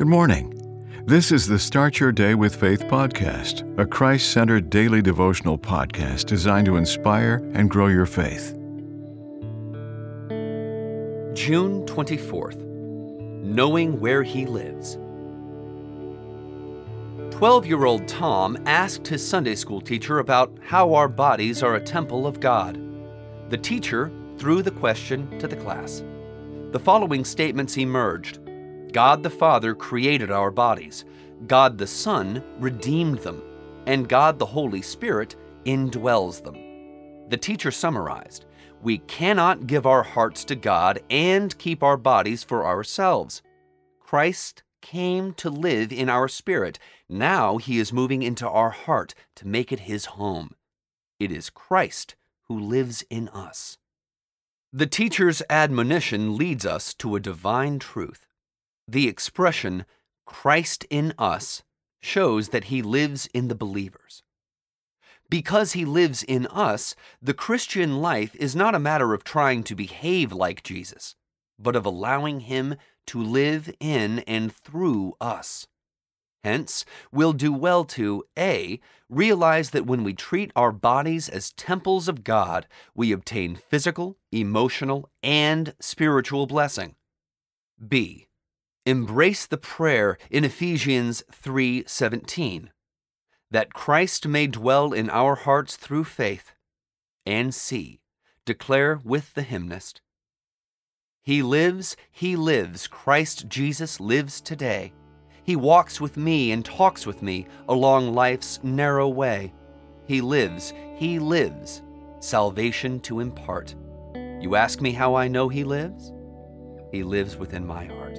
Good morning. This is the Start Your Day with Faith podcast, a Christ centered daily devotional podcast designed to inspire and grow your faith. June 24th Knowing Where He Lives. 12 year old Tom asked his Sunday school teacher about how our bodies are a temple of God. The teacher threw the question to the class. The following statements emerged God the Father created our bodies, God the Son redeemed them, and God the Holy Spirit indwells them. The teacher summarized We cannot give our hearts to God and keep our bodies for ourselves. Christ came to live in our spirit. Now he is moving into our heart to make it his home. It is Christ who lives in us. The teacher's admonition leads us to a divine truth. The expression, Christ in us, shows that he lives in the believers. Because he lives in us, the Christian life is not a matter of trying to behave like Jesus, but of allowing him to live in and through us. Hence, we'll do well to A. Realize that when we treat our bodies as temples of God, we obtain physical, emotional, and spiritual blessing. B. Embrace the prayer in Ephesians 3:17 that Christ may dwell in our hearts through faith. And C. Declare with the hymnist He lives, he lives, Christ Jesus lives today. He walks with me and talks with me along life's narrow way. He lives, he lives, salvation to impart. You ask me how I know he lives? He lives within my heart.